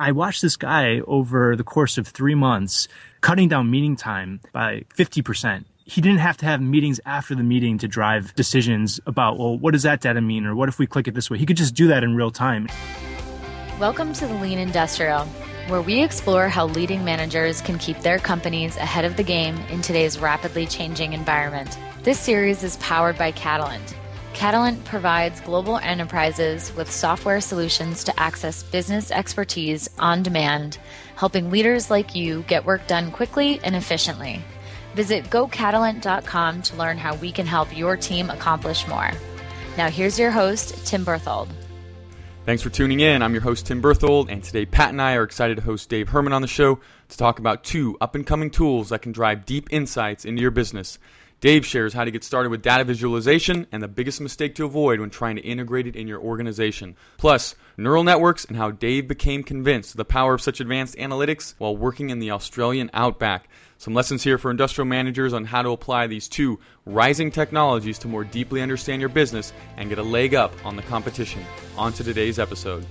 I watched this guy over the course of three months cutting down meeting time by 50%. He didn't have to have meetings after the meeting to drive decisions about, well, what does that data mean? Or what if we click it this way? He could just do that in real time. Welcome to the Lean Industrial, where we explore how leading managers can keep their companies ahead of the game in today's rapidly changing environment. This series is powered by Catalant Catalant provides global enterprises with software solutions to access business expertise on demand, helping leaders like you get work done quickly and efficiently. Visit gocatalant.com to learn how we can help your team accomplish more. Now, here's your host, Tim Berthold. Thanks for tuning in. I'm your host, Tim Berthold, and today Pat and I are excited to host Dave Herman on the show to talk about two up and coming tools that can drive deep insights into your business. Dave shares how to get started with data visualization and the biggest mistake to avoid when trying to integrate it in your organization. Plus, neural networks and how Dave became convinced of the power of such advanced analytics while working in the Australian outback. Some lessons here for industrial managers on how to apply these two rising technologies to more deeply understand your business and get a leg up on the competition. On to today's episode.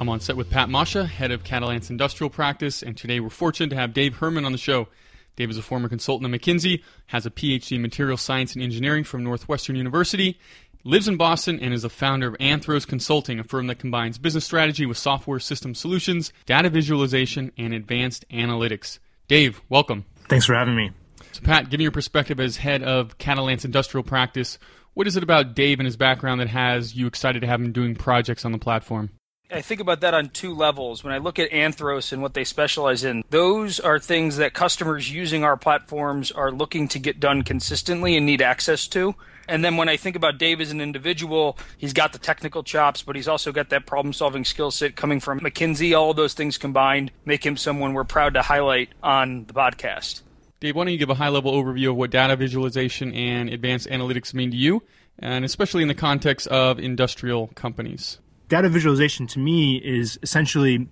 I'm on set with Pat Masha, head of Catalant's industrial practice, and today we're fortunate to have Dave Herman on the show. Dave is a former consultant at McKinsey, has a PhD in material science and engineering from Northwestern University, lives in Boston, and is the founder of Anthros Consulting, a firm that combines business strategy with software system solutions, data visualization, and advanced analytics. Dave, welcome. Thanks for having me. So, Pat, give me your perspective as head of Catalant's industrial practice. What is it about Dave and his background that has you excited to have him doing projects on the platform? I think about that on two levels. When I look at Anthros and what they specialize in, those are things that customers using our platforms are looking to get done consistently and need access to. And then when I think about Dave as an individual, he's got the technical chops, but he's also got that problem solving skill set coming from McKinsey. All those things combined make him someone we're proud to highlight on the podcast. Dave, why don't you give a high level overview of what data visualization and advanced analytics mean to you, and especially in the context of industrial companies? Data visualization to me is essentially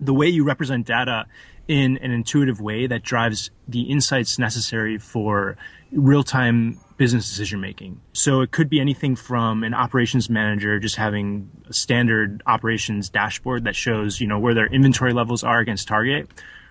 the way you represent data in an intuitive way that drives the insights necessary for real-time business decision making. So it could be anything from an operations manager just having a standard operations dashboard that shows, you know, where their inventory levels are against target.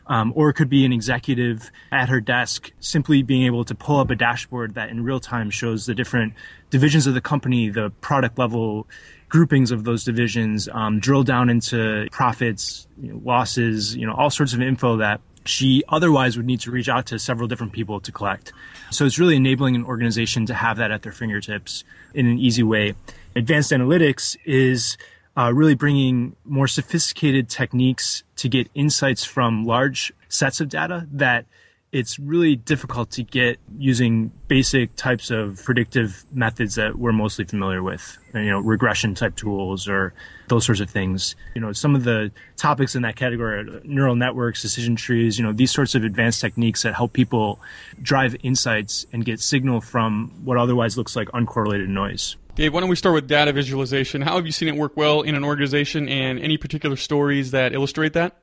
Um, or it could be an executive at her desk simply being able to pull up a dashboard that in real time shows the different divisions of the company, the product level groupings of those divisions, um, drill down into profits, you know, losses, you know, all sorts of info that she otherwise would need to reach out to several different people to collect. So it's really enabling an organization to have that at their fingertips in an easy way. Advanced analytics is uh, really bringing more sophisticated techniques to get insights from large sets of data that it's really difficult to get using basic types of predictive methods that we're mostly familiar with, you know, regression type tools or those sorts of things. You know, some of the topics in that category are neural networks, decision trees, you know, these sorts of advanced techniques that help people drive insights and get signal from what otherwise looks like uncorrelated noise. Dave, why don't we start with data visualization? How have you seen it work well in an organization and any particular stories that illustrate that?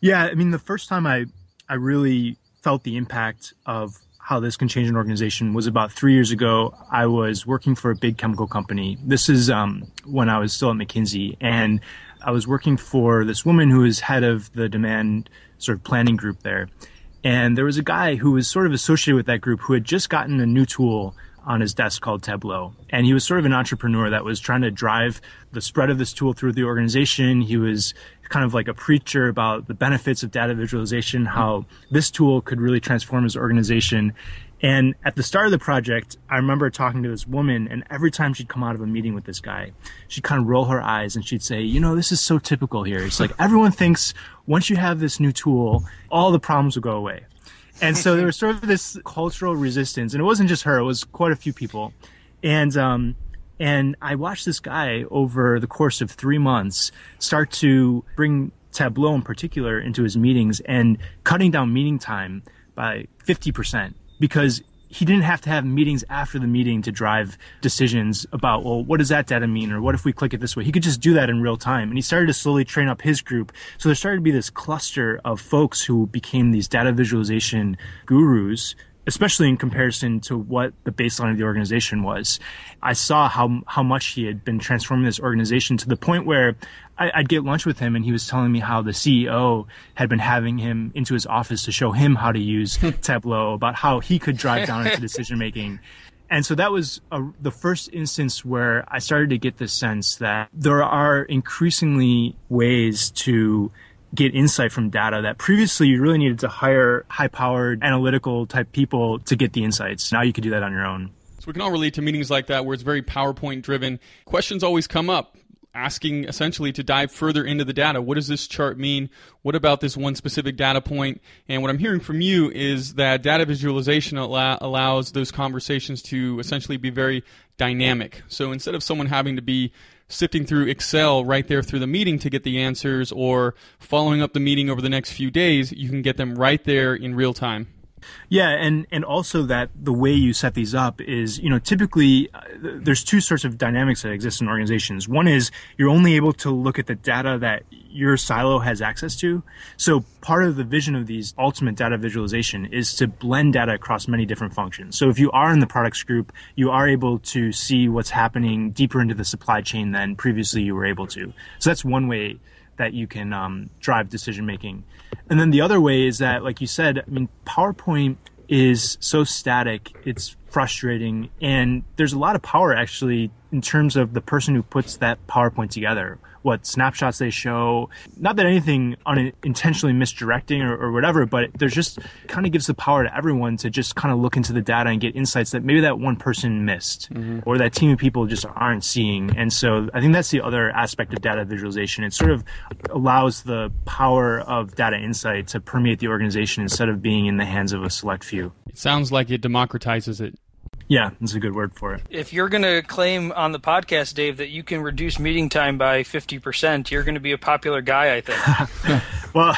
Yeah, I mean, the first time I, I really felt the impact of how this can change an organization was about three years ago. I was working for a big chemical company. This is um, when I was still at McKinsey, and I was working for this woman who was head of the demand sort of planning group there. And there was a guy who was sort of associated with that group who had just gotten a new tool on his desk called Tableau. And he was sort of an entrepreneur that was trying to drive the spread of this tool through the organization. He was kind of like a preacher about the benefits of data visualization, how this tool could really transform his organization. And at the start of the project, I remember talking to this woman, and every time she'd come out of a meeting with this guy, she'd kind of roll her eyes and she'd say, You know, this is so typical here. It's like everyone thinks once you have this new tool, all the problems will go away. And so there was sort of this cultural resistance, and it wasn't just her; it was quite a few people. And um, and I watched this guy over the course of three months start to bring Tableau in particular into his meetings and cutting down meeting time by fifty percent because he didn't have to have meetings after the meeting to drive decisions about, well, what does that data mean? Or what if we click it this way? He could just do that in real time. And he started to slowly train up his group. So there started to be this cluster of folks who became these data visualization gurus especially in comparison to what the baseline of the organization was. I saw how how much he had been transforming this organization to the point where I, would get lunch with him and he was telling me how the CEO had been having him into his office to show him how to use Tableau, about how he could drive down into decision making. And so that was a, the first instance where I started to get the sense that there are increasingly ways to get insight from data that previously you really needed to hire high powered analytical type people to get the insights. Now you can do that on your own. So we can all relate to meetings like that where it's very PowerPoint driven. Questions always come up asking essentially to dive further into the data. What does this chart mean? What about this one specific data point? And what I'm hearing from you is that data visualization allow, allows those conversations to essentially be very dynamic. So instead of someone having to be sifting through Excel right there through the meeting to get the answers or following up the meeting over the next few days, you can get them right there in real time. Yeah, and and also that the way you set these up is, you know, typically uh, there's two sorts of dynamics that exist in organizations. One is you're only able to look at the data that your silo has access to. So part of the vision of these ultimate data visualization is to blend data across many different functions. So if you are in the products group, you are able to see what's happening deeper into the supply chain than previously you were able to. So that's one way that you can um, drive decision making. And then the other way is that, like you said, I mean, PowerPoint is so static, it's frustrating, and there's a lot of power actually in terms of the person who puts that PowerPoint together what snapshots they show. Not that anything unintentionally misdirecting or, or whatever, but there's just kind of gives the power to everyone to just kind of look into the data and get insights that maybe that one person missed mm-hmm. or that team of people just aren't seeing. And so I think that's the other aspect of data visualization. It sort of allows the power of data insight to permeate the organization instead of being in the hands of a select few. It sounds like it democratizes it. Yeah, that's a good word for it. If you're going to claim on the podcast, Dave, that you can reduce meeting time by 50%, you're going to be a popular guy, I think. well,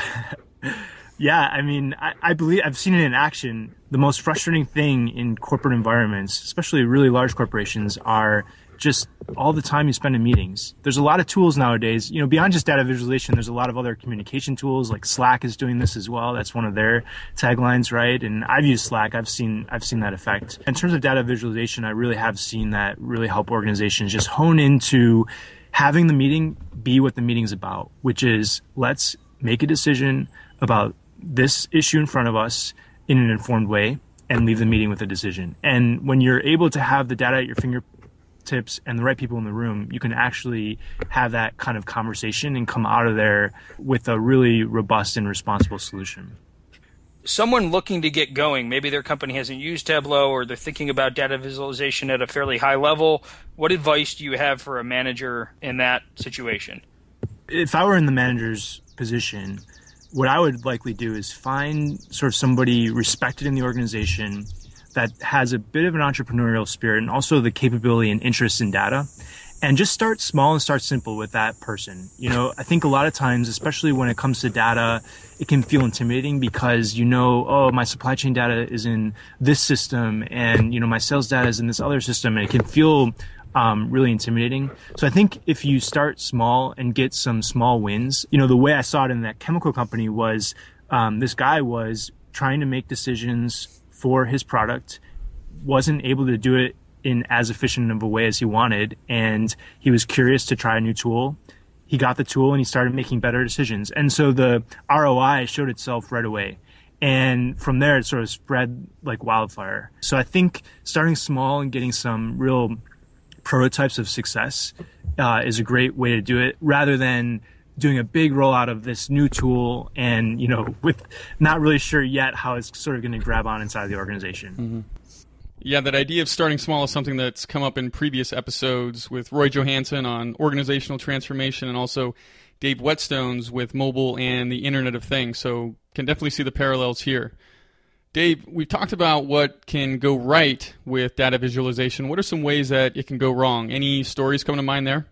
yeah, I mean, I, I, believe I've seen it in action. The most frustrating thing in corporate environments, especially really large corporations, are just all the time you spend in meetings. There's a lot of tools nowadays, you know, beyond just data visualization, there's a lot of other communication tools like Slack is doing this as well. That's one of their taglines, right? And I've used Slack. I've seen, I've seen that effect. In terms of data visualization, I really have seen that really help organizations just hone into having the meeting be what the meeting's about, which is let's make a decision about this issue in front of us in an informed way and leave the meeting with a decision. And when you're able to have the data at your finger tips and the right people in the room, you can actually have that kind of conversation and come out of there with a really robust and responsible solution. Someone looking to get going, maybe their company hasn't used Tableau or they're thinking about data visualization at a fairly high level. What advice do you have for a manager in that situation? If I were in the manager's position, what I would likely do is find sort of somebody respected in the organization that has a bit of an entrepreneurial spirit and also the capability and interest in data and just start small and start simple with that person. You know, I think a lot of times, especially when it comes to data, it can feel intimidating because you know, oh, my supply chain data is in this system and, you know, my sales data is in this other system and it can feel um, really intimidating. So I think if you start small and get some small wins, you know, the way I saw it in that chemical company was um, this guy was trying to make decisions for his product, wasn't able to do it in as efficient of a way as he wanted, and he was curious to try a new tool. He got the tool and he started making better decisions. And so the ROI showed itself right away. And from there, it sort of spread like wildfire. So I think starting small and getting some real prototypes of success uh, is a great way to do it rather than doing a big rollout of this new tool and you know with not really sure yet how it's sort of going to grab on inside the organization mm-hmm. yeah that idea of starting small is something that's come up in previous episodes with roy johansson on organizational transformation and also dave whetstones with mobile and the internet of things so can definitely see the parallels here Dave, we've talked about what can go right with data visualization. What are some ways that it can go wrong? Any stories coming to mind there?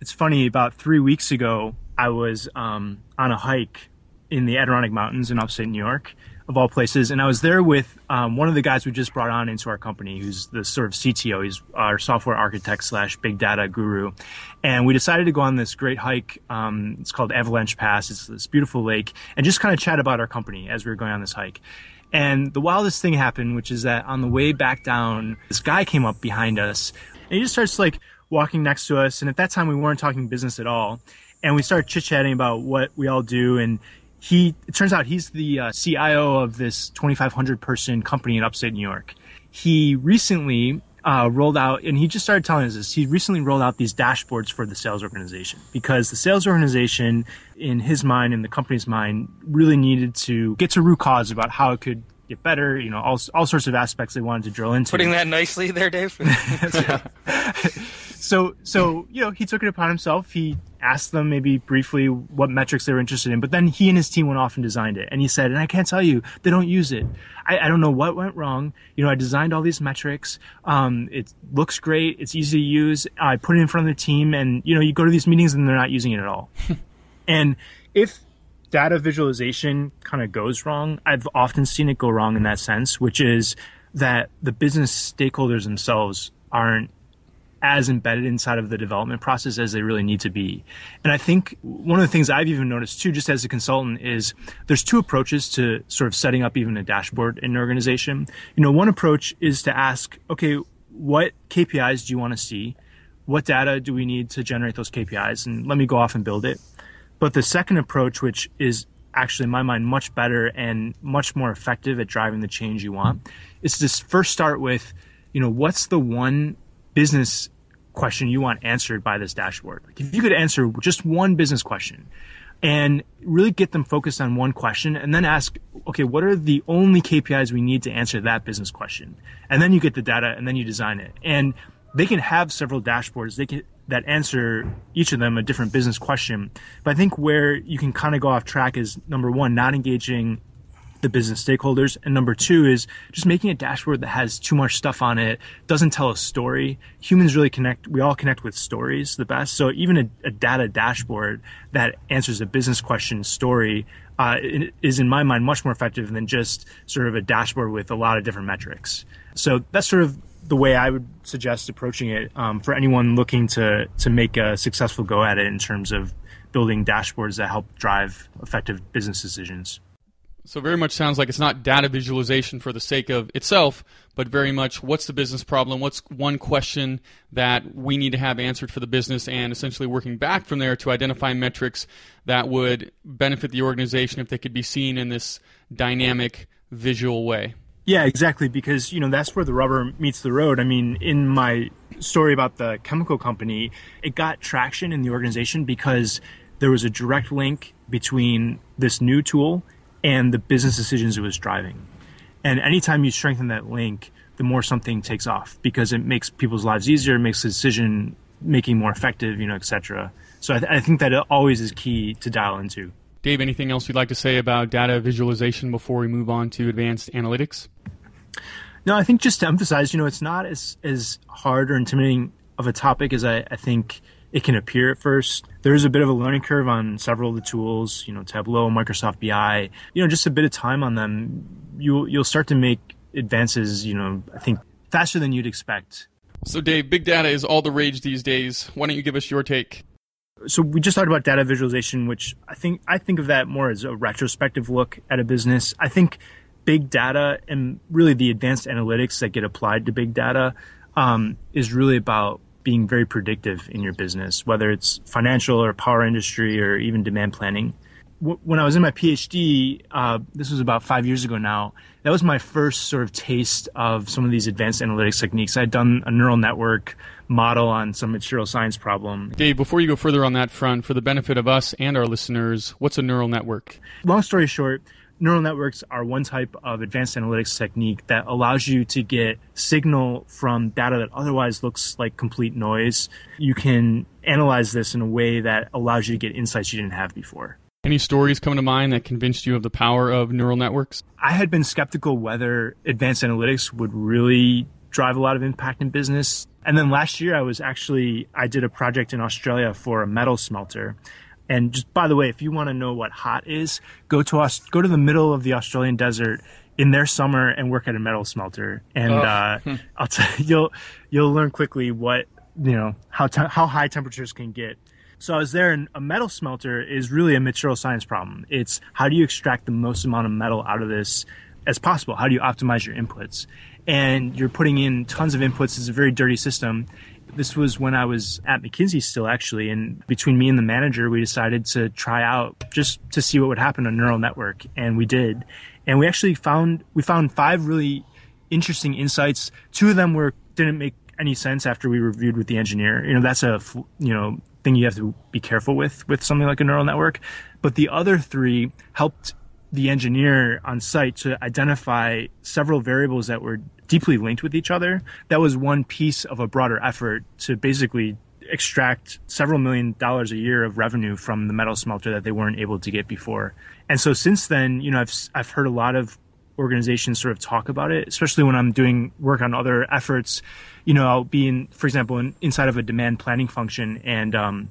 It's funny, about three weeks ago, I was um, on a hike in the Adirondack Mountains in upstate New York, of all places. And I was there with um, one of the guys we just brought on into our company, who's the sort of CTO. He's our software architect slash big data guru. And we decided to go on this great hike. Um, it's called Avalanche Pass. It's this beautiful lake, and just kind of chat about our company as we were going on this hike. And the wildest thing happened, which is that on the way back down, this guy came up behind us, and he just starts like walking next to us. And at that time, we weren't talking business at all. and we started chit chatting about what we all do. And he, it turns out he's the uh, CIO of this 2,500 person company in upstate New York. He recently uh, rolled out, and he just started telling us this. He recently rolled out these dashboards for the sales organization because the sales organization, in his mind, in the company's mind, really needed to get to root cause about how it could get better. You know, all all sorts of aspects they wanted to drill into. Putting that nicely there, Dave. so so you know he took it upon himself. He asked them maybe briefly what metrics they were interested in, but then he and his team went off and designed it. And he said, and I can't tell you, they don't use it. I, I don't know what went wrong. You know, I designed all these metrics. Um, it looks great. It's easy to use. I put it in front of the team, and you know, you go to these meetings and they're not using it at all. and if data visualization kind of goes wrong, I've often seen it go wrong in that sense, which is that the business stakeholders themselves aren't as embedded inside of the development process as they really need to be. And I think one of the things I've even noticed too, just as a consultant, is there's two approaches to sort of setting up even a dashboard in an organization. You know, one approach is to ask, okay, what KPIs do you want to see? What data do we need to generate those KPIs? And let me go off and build it. But the second approach, which is actually in my mind much better and much more effective at driving the change you want, is to first start with, you know, what's the one business question you want answered by this dashboard. Like if you could answer just one business question and really get them focused on one question and then ask, okay, what are the only KPIs we need to answer that business question? And then you get the data and then you design it. And they can have several dashboards. They can that answer each of them a different business question. But I think where you can kind of go off track is number one, not engaging the business stakeholders. And number two is just making a dashboard that has too much stuff on it, doesn't tell a story. Humans really connect, we all connect with stories the best. So even a, a data dashboard that answers a business question story uh, is in my mind much more effective than just sort of a dashboard with a lot of different metrics. So that's sort of the way I would suggest approaching it um, for anyone looking to to make a successful go at it in terms of building dashboards that help drive effective business decisions. So very much sounds like it's not data visualization for the sake of itself, but very much what's the business problem? What's one question that we need to have answered for the business and essentially working back from there to identify metrics that would benefit the organization if they could be seen in this dynamic visual way. Yeah, exactly because you know that's where the rubber meets the road. I mean, in my story about the chemical company, it got traction in the organization because there was a direct link between this new tool and the business decisions it was driving. And anytime you strengthen that link, the more something takes off because it makes people's lives easier, makes the decision making more effective, you know, et cetera. So I, th- I think that it always is key to dial into. Dave, anything else you'd like to say about data visualization before we move on to advanced analytics? No, I think just to emphasize, you know, it's not as as hard or intimidating of a topic as I, I think it can appear at first. There is a bit of a learning curve on several of the tools, you know, Tableau, Microsoft BI. You know, just a bit of time on them, you'll you'll start to make advances. You know, I think faster than you'd expect. So, Dave, big data is all the rage these days. Why don't you give us your take? So we just talked about data visualization, which I think I think of that more as a retrospective look at a business. I think big data and really the advanced analytics that get applied to big data um, is really about being very predictive in your business, whether it's financial or power industry or even demand planning. When I was in my PhD, uh, this was about five years ago now, that was my first sort of taste of some of these advanced analytics techniques. I'd done a neural network model on some material science problem. Dave, before you go further on that front, for the benefit of us and our listeners, what's a neural network? Long story short, neural networks are one type of advanced analytics technique that allows you to get signal from data that otherwise looks like complete noise. You can analyze this in a way that allows you to get insights you didn't have before. Any stories come to mind that convinced you of the power of neural networks? I had been skeptical whether advanced analytics would really drive a lot of impact in business. And then last year I was actually I did a project in Australia for a metal smelter and just by the way, if you want to know what hot is, go to us, go to the middle of the Australian desert in their summer and work at a metal smelter, and oh. uh, hmm. I'll tell you, you'll you'll learn quickly what you know how te- how high temperatures can get. So I was there, and a metal smelter is really a material science problem. It's how do you extract the most amount of metal out of this as possible? How do you optimize your inputs? And you're putting in tons of inputs. It's a very dirty system, This was when I was at McKinsey still, actually. And between me and the manager, we decided to try out just to see what would happen on neural network. And we did. And we actually found, we found five really interesting insights. Two of them were, didn't make any sense after we reviewed with the engineer. You know, that's a, you know, thing you have to be careful with, with something like a neural network. But the other three helped the engineer on site to identify several variables that were deeply linked with each other. That was one piece of a broader effort to basically extract several million dollars a year of revenue from the metal smelter that they weren't able to get before. And so since then, you know, I've I've heard a lot of organizations sort of talk about it, especially when I'm doing work on other efforts. You know, I'll be in, for example, in, inside of a demand planning function, and um,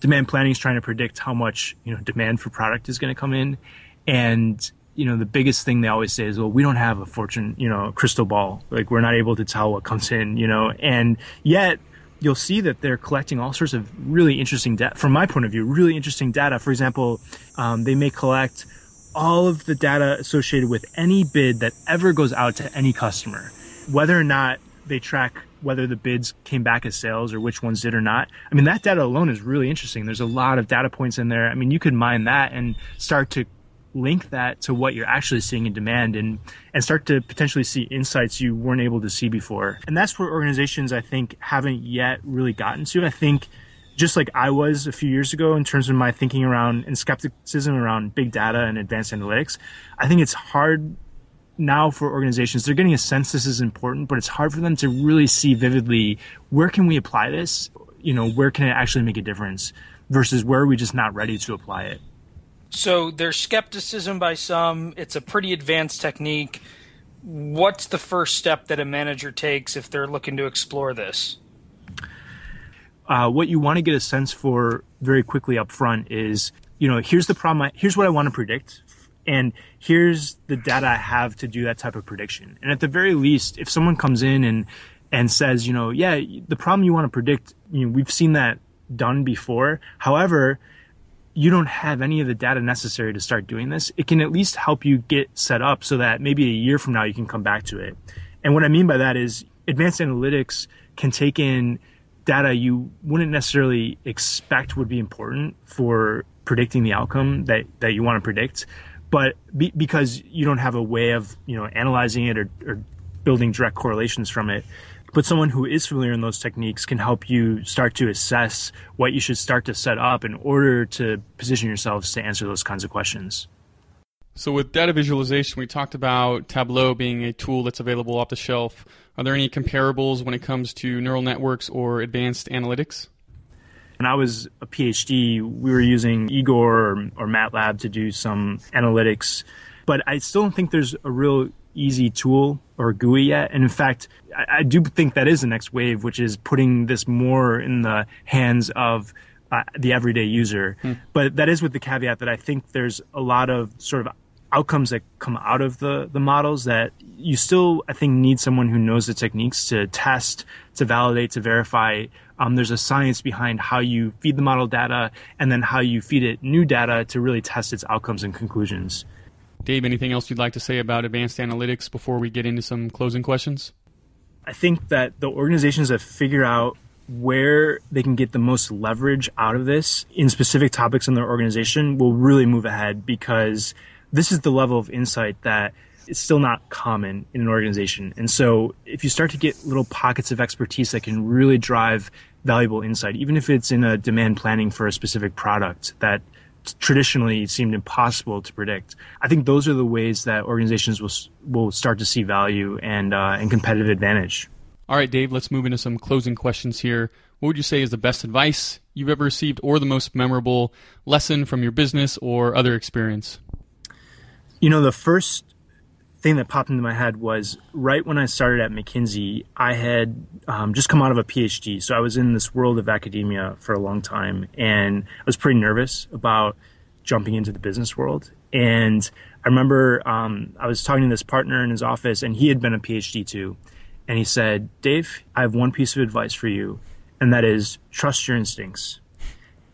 demand planning is trying to predict how much you know demand for product is going to come in, and you know the biggest thing they always say is well we don't have a fortune you know crystal ball like we're not able to tell what comes in you know and yet you'll see that they're collecting all sorts of really interesting data from my point of view really interesting data for example um, they may collect all of the data associated with any bid that ever goes out to any customer whether or not they track whether the bids came back as sales or which ones did or not. I mean, that data alone is really interesting. There's a lot of data points in there. I mean, you could mine that and start to link that to what you're actually seeing in demand and and start to potentially see insights you weren't able to see before. And that's where organizations I think haven't yet really gotten to. I think just like I was a few years ago in terms of my thinking around and skepticism around big data and advanced analytics, I think it's hard now for organizations they're getting a sense this is important but it's hard for them to really see vividly where can we apply this you know where can it actually make a difference versus where are we just not ready to apply it so there's skepticism by some. It's a pretty advanced technique. What's the first step that a manager takes if they're looking to explore this? Uh, what you want to get a sense for very quickly up front is, you know, here's the problem. I, here's what I want to predict, and here's the data I have to do that type of prediction. And at the very least, if someone comes in and and says, you know, yeah, the problem you want to predict, you know, we've seen that done before. However, you don't have any of the data necessary to start doing this, it can at least help you get set up so that maybe a year from now you can come back to it. And what I mean by that is advanced analytics can take in data you wouldn't necessarily expect would be important for predicting the outcome that, that you want to predict. But be, because you don't have a way of, you know, analyzing it or, or building direct correlations from it, but someone who is familiar in those techniques can help you start to assess what you should start to set up in order to position yourselves to answer those kinds of questions. So, with data visualization, we talked about Tableau being a tool that's available off the shelf. Are there any comparables when it comes to neural networks or advanced analytics? When I was a PhD, we were using Igor or, or MATLAB to do some analytics, but I still don't think there's a real easy tool or GUI yet. And in fact, I, I, do think that is the next wave, which is putting this more in the hands of uh, the everyday user. Hmm. But that is with the caveat that I think there's a lot of sort of outcomes that come out of the, the models that you still, I think, need someone who knows the techniques to test, to validate, to verify. Um, there's a science behind how you feed the model data and then how you feed it new data to really test its outcomes and conclusions. Dave, anything else you'd like to say about advanced analytics before we get into some closing questions? I think that the organizations that figure out where they can get the most leverage out of this in specific topics in their organization will really move ahead because this is the level of insight that is still not common in an organization. And so if you start to get little pockets of expertise that can really drive valuable insight, even if it's in a demand planning for a specific product that traditionally seemed impossible to predict. I think those are the ways that organizations will will start to see value and uh, and competitive advantage. All right, Dave. Let's move into some closing questions here. What would you say is the best advice you've ever received, or the most memorable lesson from your business or other experience? You know, the first thing that popped into my head was right when I started at McKinsey, I had um, just come out of a PhD. So I was in this world of academia for a long time and I was pretty nervous about jumping into the business world. And I remember um, I was talking to this partner in his office and he had been a PhD too. And he said, Dave, I have one piece of advice for you, and that is trust your instincts.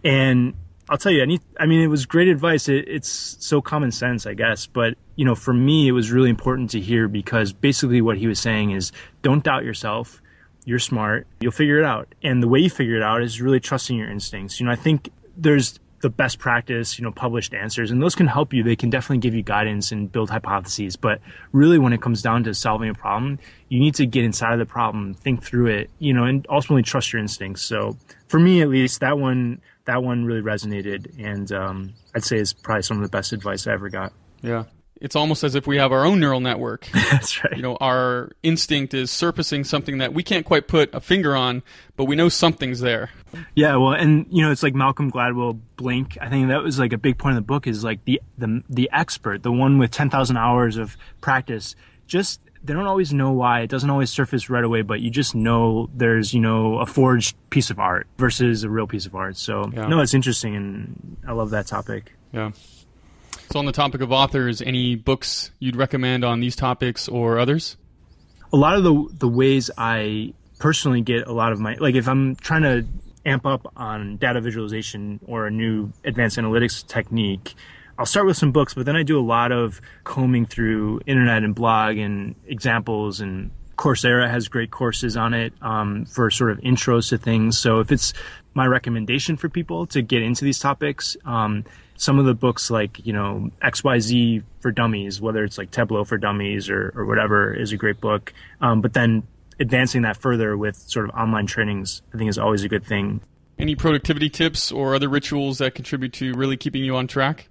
And I'll tell you, any, I mean, it was great advice. It, it's so common sense, I guess. But, you know, for me, it was really important to hear because basically what he was saying is don't doubt yourself. you're smart, you'll figure it out. And the way you figure it out is really trusting your instincts. You know, I think there's the best practice, you know, published answers, and those can help you. They can definitely give you guidance and build hypotheses. But really, when it comes down to solving a problem, you need to get inside of the problem, think through it, you know, and ultimately trust your instincts. So for me, at least, that one that one really resonated, and um, I'd say is probably some of the best advice I ever got. Yeah it's almost as if we have our own neural network. That's right. You know, our instinct is surfacing something that we can't quite put a finger on, but we know something's there. Yeah, well, and you know, it's like Malcolm Gladwell Blink. I think that was like a big point of the book is like the the the expert, the one with 10,000 hours of practice, just they don't always know why. It doesn't always surface right away, but you just know there's, you know, a forged piece of art versus a real piece of art. So, yeah. no, it's interesting and I love that topic. Yeah. So, on the topic of authors, any books you'd recommend on these topics or others? A lot of the the ways I personally get a lot of my like if I'm trying to amp up on data visualization or a new advanced analytics technique, I'll start with some books, but then I do a lot of combing through internet and blog and examples and Coursera has great courses on it um, for sort of intros to things. So if it's my recommendation for people to get into these topics, um, some of the books like you know xyz for dummies whether it's like tableau for dummies or, or whatever is a great book. Um, but then advancing that further with sort of online trainings i think is always a good thing. Any productivity tips or other rituals that contribute to really keeping you on track?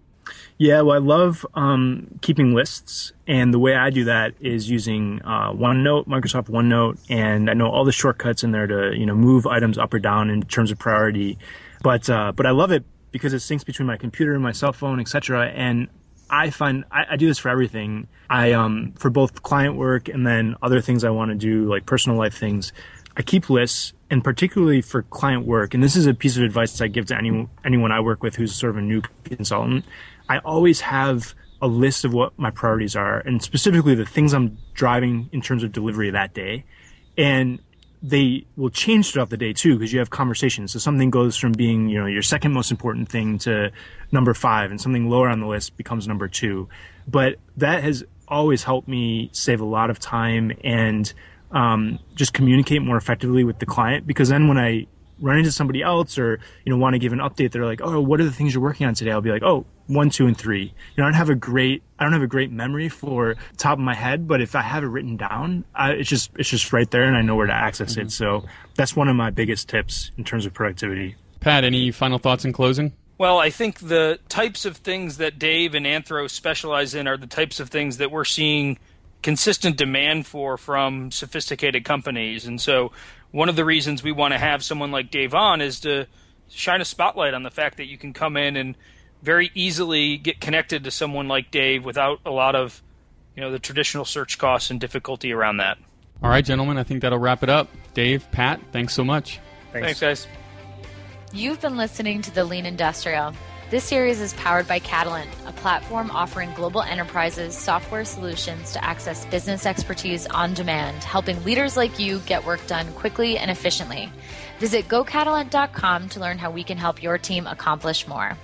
Yeah well i love um, keeping lists. And the way i do that is using uh, onenote microsoft onenote. And i know all the shortcuts in there to you know move items up or down in terms of priority. But uh, but i love it because it syncs between my computer and my cell phone, etc. And I find I, I, do this for everything. I um for both client work and then other things I want to do, like personal life things. I keep lists, and particularly for client work. And this is a piece of advice that I give to any anyone I work with who's sort of a new consultant. I always have a list of what my priorities are, and specifically the things I'm driving in terms of delivery that day. And they will change throughout the day too because you have conversations. So something goes from being, you know, your second most important thing to number five, and something lower on the list becomes number two. But that has always helped me save a lot of time and um, just communicate more effectively with the client because then when I run into somebody else or you know want to give an update they're like oh what are the things you're working on today i'll be like oh one two and three you know i don't have a great i don't have a great memory for top of my head but if i have it written down I, it's just it's just right there and i know where to access mm-hmm. it so that's one of my biggest tips in terms of productivity pat any final thoughts in closing well, I think the types of things that Dave and Anthro specialize in are the types of things that we're seeing consistent demand for from sophisticated companies. And so one of the reasons we want to have someone like Dave on is to shine a spotlight on the fact that you can come in and very easily get connected to someone like Dave without a lot of you know the traditional search costs and difficulty around that. All right, gentlemen, I think that'll wrap it up. Dave, Pat, thanks so much. Thanks, thanks guys. You've been listening to The Lean Industrial. This series is powered by Catalant, a platform offering global enterprises software solutions to access business expertise on demand, helping leaders like you get work done quickly and efficiently. Visit gocatalant.com to learn how we can help your team accomplish more.